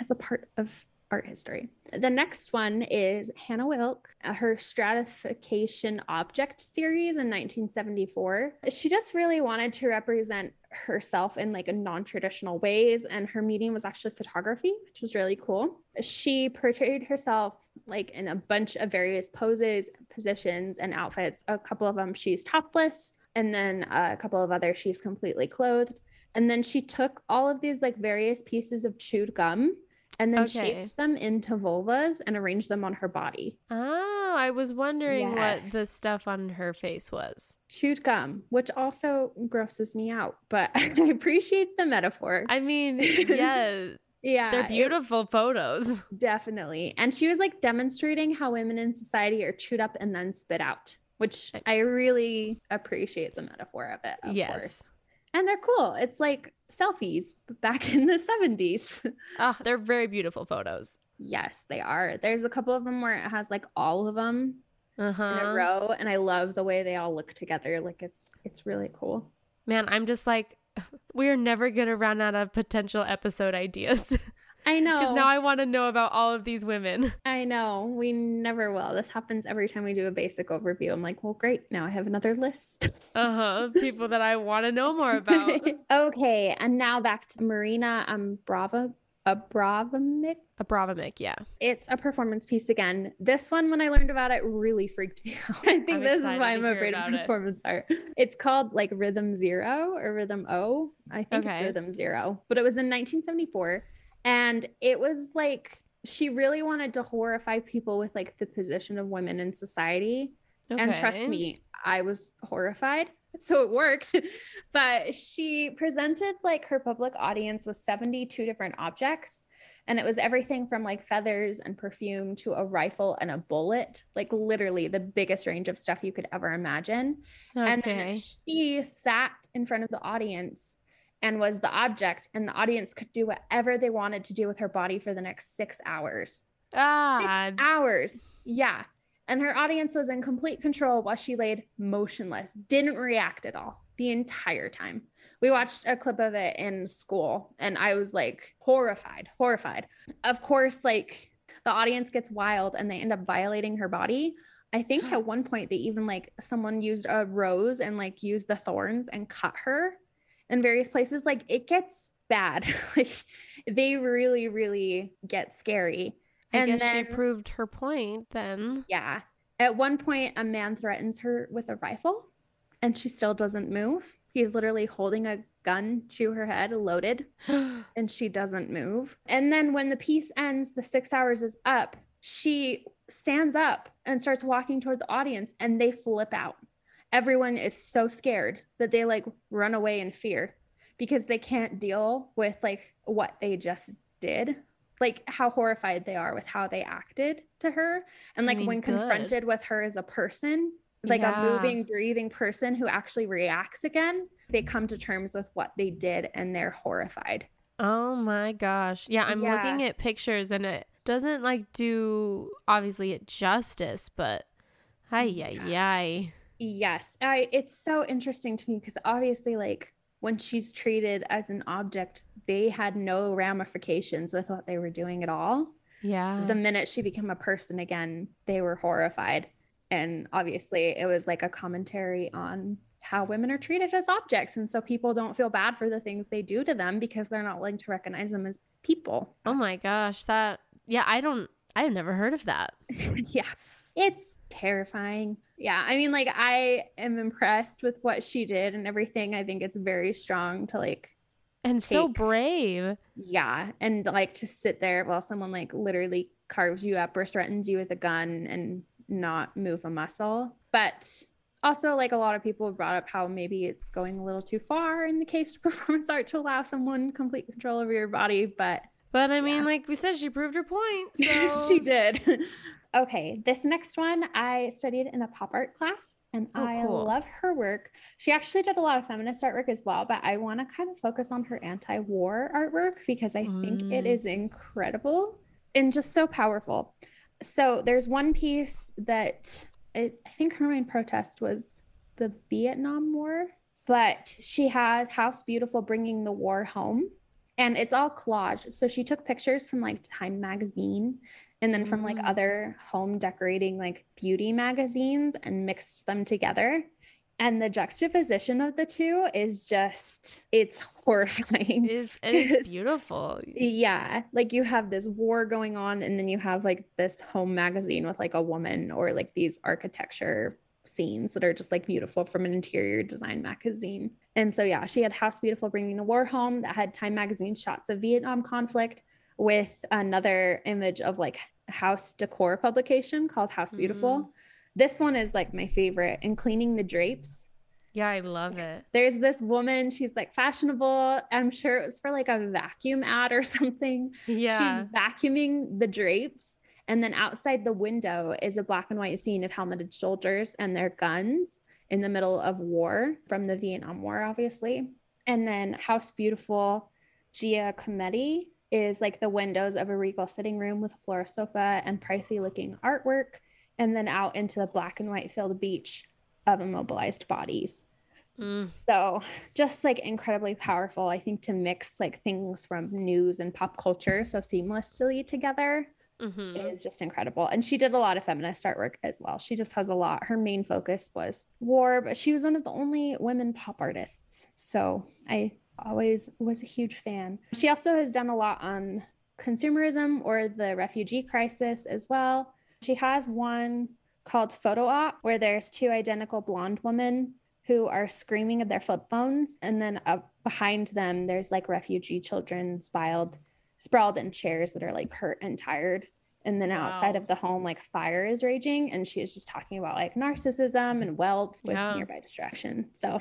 as a part of art history. The next one is Hannah Wilke, uh, her Starification object series in 1974. She just really wanted to represent herself in like a non-traditional ways and her medium was actually photography which was really cool she portrayed herself like in a bunch of various poses positions and outfits a couple of them she's topless and then uh, a couple of others she's completely clothed and then she took all of these like various pieces of chewed gum and then Okay. shaped them into vulvas and arranged them on her body Oh, I was wondering what the stuff on her face was. chewed gum which also grosses me out but i appreciate the metaphor I mean, yeah, yeah they're it- beautiful photos. Definitely. And she was like demonstrating how women in society are chewed up and then spit out, which I really appreciate the metaphor of it. Of yes. Course. And they're cool. It's like selfies back in the 70s. Oh, they're very beautiful photos. yes, they are. There's a couple of them where it has like all of them Uh in a huh. row and I love the way they all look together. Like it's it's really cool. Man, I'm just like, we're never gonna run out of potential episode ideas I know. because now I want to know about all of these women. I know. We never will. This happens every time we do a basic overview. I'm like, well, great. Now I have another list. Uh huh. People that I want to know more about. okay, and now back to Marina Ambrava Abramovic. Abravamic, yeah. It's a performance piece again. This one, when I learned about it, really freaked me out. I think I'm this is why I'm afraid of about it. performance art. It's called like Rhythm Zero or Rhythm O. I think Okay. it's Rhythm Zero, but it was in 1974, and it was like she really wanted to horrify people with like the position of women in society and trust me, I was horrified. So it worked. but she presented like her public audience with 72 different objects. And it was everything from like feathers and perfume to a rifle and a bullet, like literally the biggest range of stuff you could ever imagine. And then she sat in front of the audience and was the object, and the audience could do whatever they wanted to do with her body for the next six hours Ah, six hours. Yeah. And her audience was in complete control while she laid motionless, didn't react at all the entire time. We watched a clip of it in school and I was like horrified, horrified. Of course, like the audience gets wild and they end up violating her body. I think at one point they even like someone used a rose and like used the thorns and cut her in various places. Like it gets bad. like they really, really get scary. I and guess then- she proved her point then. Yeah. At one point, a man threatens her with a rifle and she still doesn't move. He's literally holding a gun to her head, loaded, and she doesn't move. And then when the piece ends, the six hours is up, she stands up and starts walking toward the audience and they flip out. Everyone is so scared that they like run away in fear because they can't deal with like what they just did like how horrified they are with how they acted to her and I like mean, when good. confronted with her as a person like Yeah. a moving breathing person who actually reacts again they come to terms with what they did and they're horrified Oh my gosh. Yeah, I'm looking at pictures and it doesn't like do obviously it justice, but mm, ay ay ay. Yes, I. It's so interesting to me because obviously, like when she's treated as an object, they had no ramifications with what they were doing at all. Yeah. The minute she became a person again, they were horrified, and obviously, it was like a commentary on how women are treated as objects, and so people don't feel bad for the things they do to them because they're not willing to recognize them as people. oh my gosh, that yeah, I don't I've never heard of that. yeah. It's terrifying. Yeah. I mean, like, I am impressed with what she did and everything. I think it's very strong to, like, And so brave. yeah. And, like, to sit there while someone, like, literally carves you up or threatens you with a gun and not move a muscle. But also, like, a lot of people have brought up how maybe it's going a little too far in the case of performance art to allow someone complete control over your body. But But I mean, Yeah. like we said, she proved her point. So she did. okay, this next one I studied in a pop art class and Oh, I cool. love her work. She actually did a lot of feminist artwork as well, but I want to kind of focus on her anti war artwork because I think it Mm. incredible and just so powerful. So there's one piece that it, I think her main protest was the Vietnam War, but she has House Beautiful bringing the war home and it's all collage. So she took pictures from like Time magazine and then from like Mm. other home decorating like beauty magazines and mixed them together. And the juxtaposition of the two is just it's horrifying. It is, it is beautiful. Yeah, like you have this war going on, and then you have like this home magazine with like a woman or like these architecture scenes that are just like beautiful from an interior design magazine. And so, yeah, she had House Beautiful bringing the war home that had Time magazine shots of Vietnam conflict with another image of like house decor publication called House Beautiful. Mm. This one is like my favorite in cleaning the drapes Yeah, I love it. there's this woman she's like fashionable i'm sure it was for like a vacuum ad or something Yeah. she's vacuuming the drapes and then outside the window is a black and white scene of helmeted soldiers and their guns in the middle of war from the vietnam war obviously. And then house beautiful giacometti is like the windows of a regal sitting room with a floor sofa and pricey looking artwork. And then out into the black and white filled beach of immobilized bodies. Mm. so just like incredibly powerful, I think, to mix like things from news and pop culture so seamlessly together Mhm. is just incredible. And she did a lot of feminist artwork as well. She just has a lot. Her main focus was war, but she was one of the only women pop artists. So I always was a huge fan. She also has done a lot on consumerism or the refugee crisis as well. She has one called Photo Op, where there's two identical blonde women who are screaming at their flip phones, and then up behind them there's like refugee children spiled, sprawled in chairs that are like hurt and tired. And then outside Wow. of the home, like fire is raging, and she is just talking about like narcissism and wealth with Yeah. nearby distraction. So,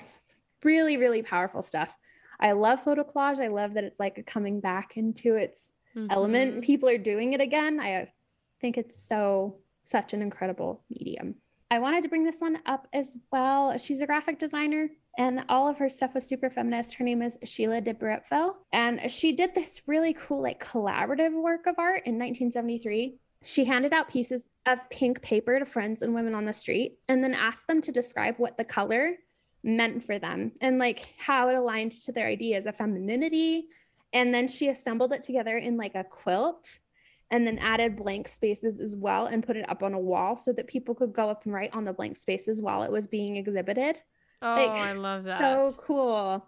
really, really powerful stuff. I love photo collage. I love that it's like coming back into its element. Mhm. People are doing it again. I think it's so such an incredible medium. I wanted to bring this one up as well. She's a graphic designer and all of her stuff was super feminist. Her name is Sheila de Bretteville. And she did this really cool, like collaborative work of art in 1973. She handed out pieces of pink paper to friends and women on the street and then asked them to describe what the color meant for them and like how it aligned to their ideas of femininity. And then she assembled it together in like a quilt and then added blank spaces as well and put it up on a wall so that people could go up and write on the blank spaces while it was being exhibited. Oh, like, I love that. So cool.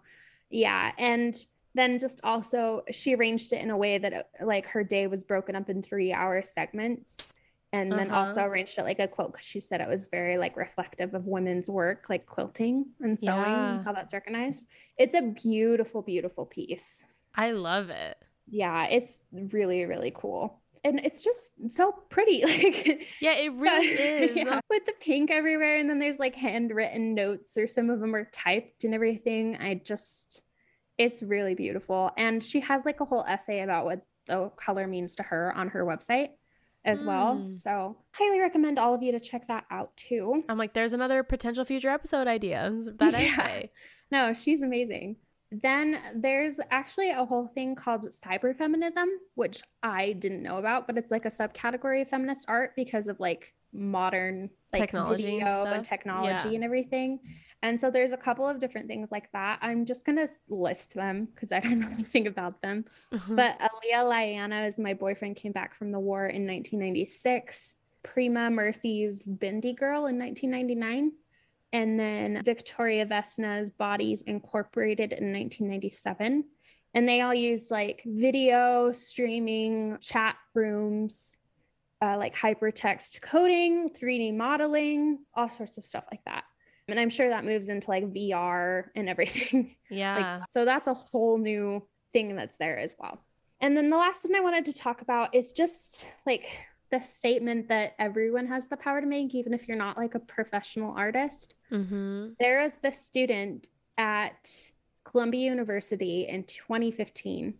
Yeah. And then just also, she arranged it in a way that like her day was broken up in three hour segments. And then Uh-huh. also arranged it like a quilt because she said it was very like reflective of women's work, like quilting and sewing, Yeah. how that's recognized. It's a beautiful, beautiful piece I love it. yeah it's really really cool and it's just so pretty like Yeah, it really is. yeah, with the pink everywhere and then there's like handwritten notes or some of them are typed and everything i just it's really beautiful and she has like a whole essay about what the color means to her on her website as well Mm. so highly recommend all of you to check that out too I'm like, there's another potential future episode idea. That Yeah. essay. no she's amazing Then there's actually a whole thing called cyberfeminism, which I didn't know about, but it's like a subcategory of feminist art because of like modern like Technology and video stuff. and technology Yeah. and everything. And so there's a couple of different things like that. I'm just gonna list them because I don't know anything about them. Mhm. But Olia Lialina is my boyfriend came back from the war in 1996. Prema Murthy's Bindi Girl in 1999. And then Victoria Vesna's Bodies Incorporated in 1997. And they all used like video, streaming, chat rooms, uh, like hypertext coding, 3D modeling, all sorts of stuff like that. And I'm sure that moves into like VR and everything. yeah. Like, so that's a whole new thing that's there as well. And then the last one I wanted to talk about is just like the statement that everyone has the power to make, even if you're not like a professional artist. mm-hmm. There is this student at Columbia University in 2015,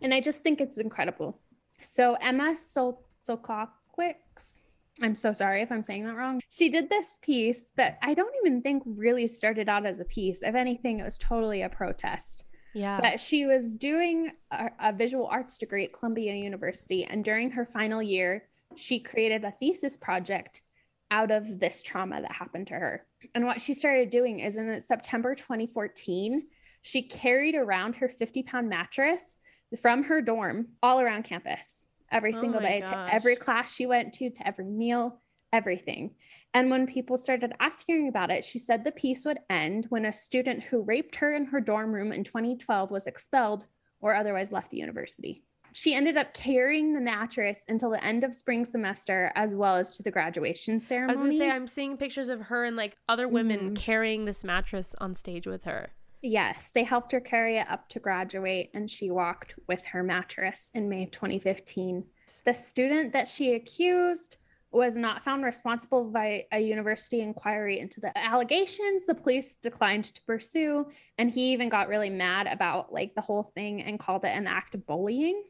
and I just think it's incredible. So Emma Sol- Sokokwicz, I'm so sorry if I'm saying that wrong. She did this piece that I don't even think really started out as a piece. If anything, it was totally a protest. Yeah. But she was doing a, a visual arts degree at Columbia University. And during her final year, she created a thesis project out of this trauma that happened to her. And what she started doing is in September 2014, she carried around her 50 pound mattress from her dorm all around campus every Oh single day to every class she went to, to every meal, everything. And when people started asking about it, she said the piece would end when a student who raped her in her dorm room in 2012 was expelled or otherwise left the university. She ended up carrying the mattress until the end of spring semester as well as to the graduation ceremony. I was gonna say I'm seeing pictures of her and like other women Mhm. carrying this mattress on stage with her. Yes, they helped her carry it up to graduate, and she walked with her mattress in May of 2015. The student that she accused was not found responsible by a university inquiry into the allegations. The police declined to pursue, and he even got really mad about like the whole thing and called it an act of bullying.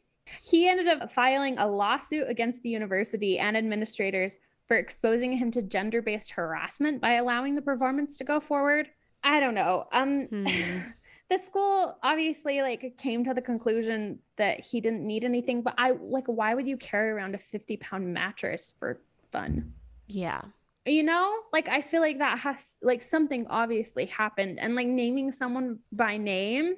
He ended up filing a lawsuit against the university and administrators for exposing him to gender-based harassment by allowing the performance to go forward. I don't know. Um Hmm. the school obviously like came to the conclusion that he didn't need anything, but I like why would you carry around a 50 pound mattress for fun? Yeah. You know, like I feel like that has like something obviously happened and like naming someone by name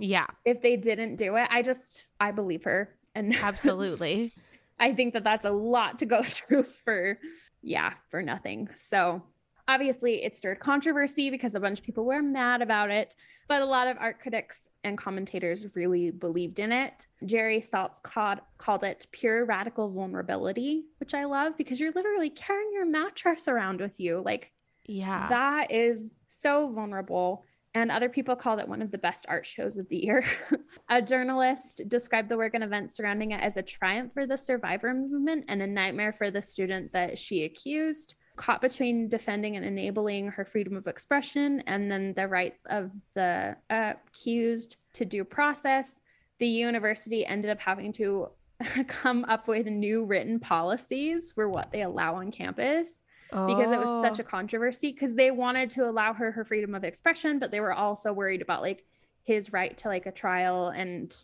Yeah. if they didn't do it, I just I believe her and Absolutely. I think that that's a lot to go through for, yeah, for nothing. So obviously it stirred controversy because a bunch of people were mad about it, but a lot of art critics and commentators really believed in it. Jerry Saltz called, called it pure radical vulnerability, which I love because you're literally carrying your mattress around with you. Like yeah. that is so vulnerable. And other people called it one of the best art shows of the year. a journalist described the work and events surrounding it as a triumph for the survivor movement and a nightmare for the student that she accused. Caught between defending and enabling her freedom of expression and then the rights of the uh, accused to due process, the university ended up having to come up with new written policies for what they allow on campus because it was such Oh. a controversy because they wanted to allow her her freedom of expression but they were also worried about like his right to like a trial and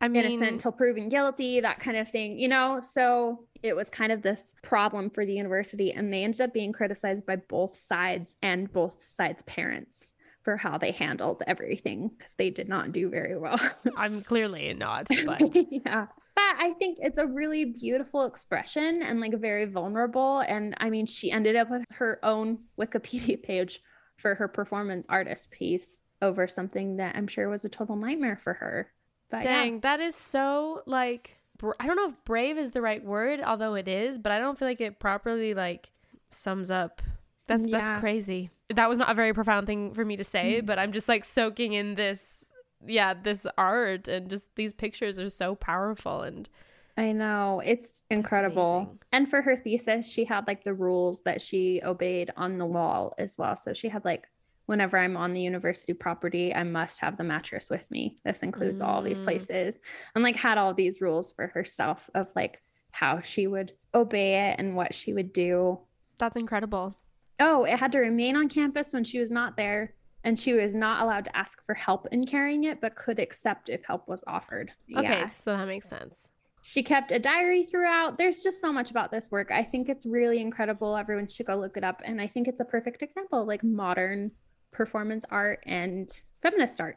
I mean, innocent until proven guilty that kind of thing you know so it was kind of this problem for the university and they ended up being criticized by both sides and both sides parents for how they handled everything because they did not do very well I'm clearly not, but yeah. But I think it's a really beautiful expression and like very vulnerable. And I mean, she ended up with her own Wikipedia page for her performance artist piece over something that I'm sure was a total nightmare for her. But dang, that is so like br- I don't know if brave is the right word, although it is, but I don't feel like it properly like sums up. That's Yeah. that's crazy. That was not a very profound thing for me to say, Mm. but I'm just like soaking in this yeah, this art and just these pictures are so powerful and I know it's incredible. And for her thesis, she had like the rules that she obeyed on the wall as well. So she had like, whenever I'm on the university property, I must have the mattress with me. This includes all these Mm. places, and like had all these rules for herself of like how she would obey it and what she would do. that's incredible. Oh, it had to remain on campus when she was not there. And she was not allowed to ask for help in carrying it, but could accept if help was offered. Okay, Yeah. so that makes sense. She kept a diary throughout. There's just so much about this work. I think it's really incredible. Everyone should go look it up. And I think it's a perfect example of like modern performance art and feminist art.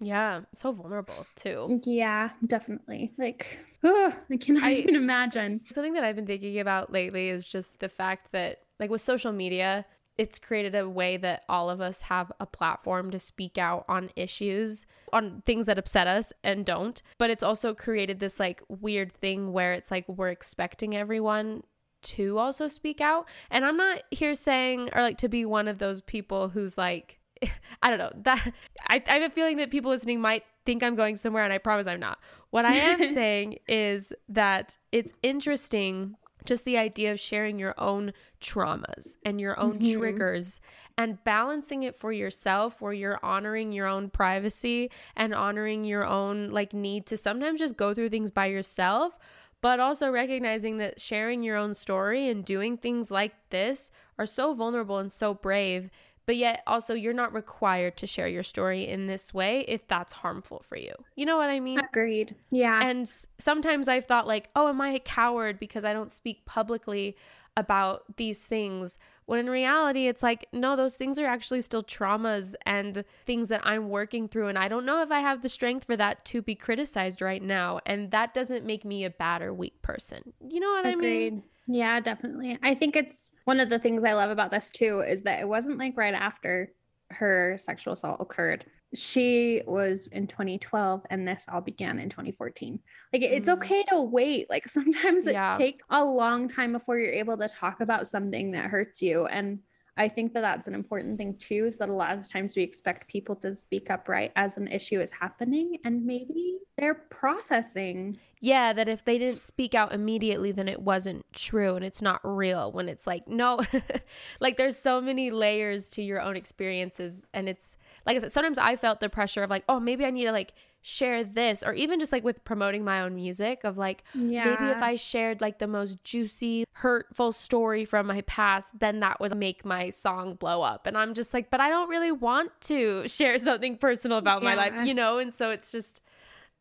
Yeah, so vulnerable too. Yeah, definitely. Like, oh, I cannot I- even imagine. Something that I've been thinking about lately is just the fact that, like, with social media, it's created a way that all of us have a platform to speak out on issues, on things that upset us and don't. But it's also created this, like, weird thing where it's like we're expecting everyone to also speak out. And I'm not here saying, or like, to be one of those people who's like, I don't know that I, I have a feeling that people listening might think I'm going somewhere, and I promise I'm not. What I am saying is that it's interesting just the idea of sharing your own traumas and your own Mhm. triggers and balancing it for yourself where you're honoring your own privacy and honoring your own like need to sometimes just go through things by yourself but also recognizing that sharing your own story and doing things like this are so vulnerable and so brave but yet also you're not required to share your story in this way if that's harmful for you you know what i mean Agreed. Yeah. and sometimes I've thought, like, oh, am I a coward because I don't speak publicly about these things? When in reality, it's like, no, those things are actually still traumas and things that I'm working through. And I don't know if I have the strength for that to be criticized right now. And that doesn't make me a bad or weak person. You know what I Agreed. mean? Yeah, definitely. I think it's one of the things I love about this too is that it wasn't like right after her sexual assault occurred. She was in 2012 and this all began in 2014. Like it's Mm. okay to wait. Like sometimes it Yeah. take a long time before you're able to talk about something that hurts you and I think that that's an important thing too is that a lot of times we expect people to speak up right as an issue is happening and maybe they're processing Yeah, that if they didn't speak out immediately, then it wasn't true and it's not real. When it's like, no, like there's so many layers to your own experiences. And it's like I said, sometimes I felt the pressure of like, oh, maybe I need to like share this, or even just like with promoting my own music, of like, yeah maybe if I shared like the most juicy, hurtful story from my past, then that would make my song blow up. And I'm just like, but I don't really want to share something personal about my life, you know? And so it's just,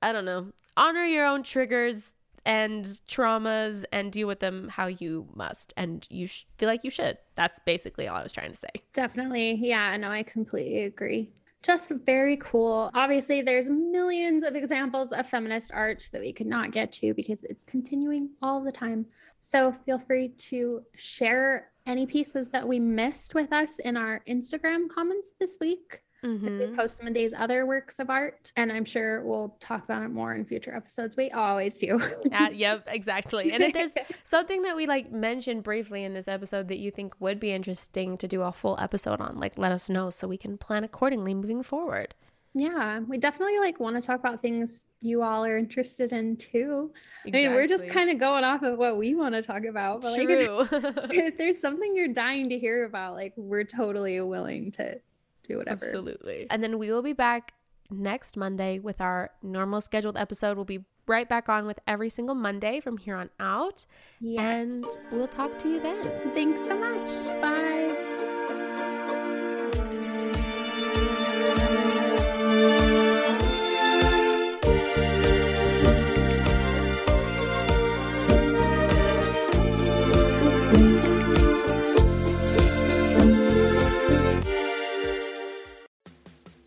I don't know. Honor your own triggers and traumas and deal with them how you must. And you sh- feel like you should. That's basically all I was trying to say. Definitely. Yeah, no, I completely agree. Just very cool. Obviously, there's millions of examples of feminist art that we could not get to because it's continuing all the time. So feel free to share any pieces that we missed with us in our Instagram comments this week. Mhm. We post some of these other works of art, and I'm sure we'll talk about it more in future episodes. We always do. Yeah, yep, exactly. And if there's something that we like mentioned briefly in this episode that you think would be interesting to do a full episode on, like let us know so we can plan accordingly moving forward. Yeah, we definitely like want to talk about things you all are interested in too. I mean, we're just kind of going off of what we want to talk about, but like if, true. if there's something you're dying to hear about, like we're totally willing to do whatever. Absolutely. And then we will be back next Monday with our normal scheduled episode. We'll be right back on with every single Monday from here on out. Yes. And we'll talk to you then. Thanks so much. Bye.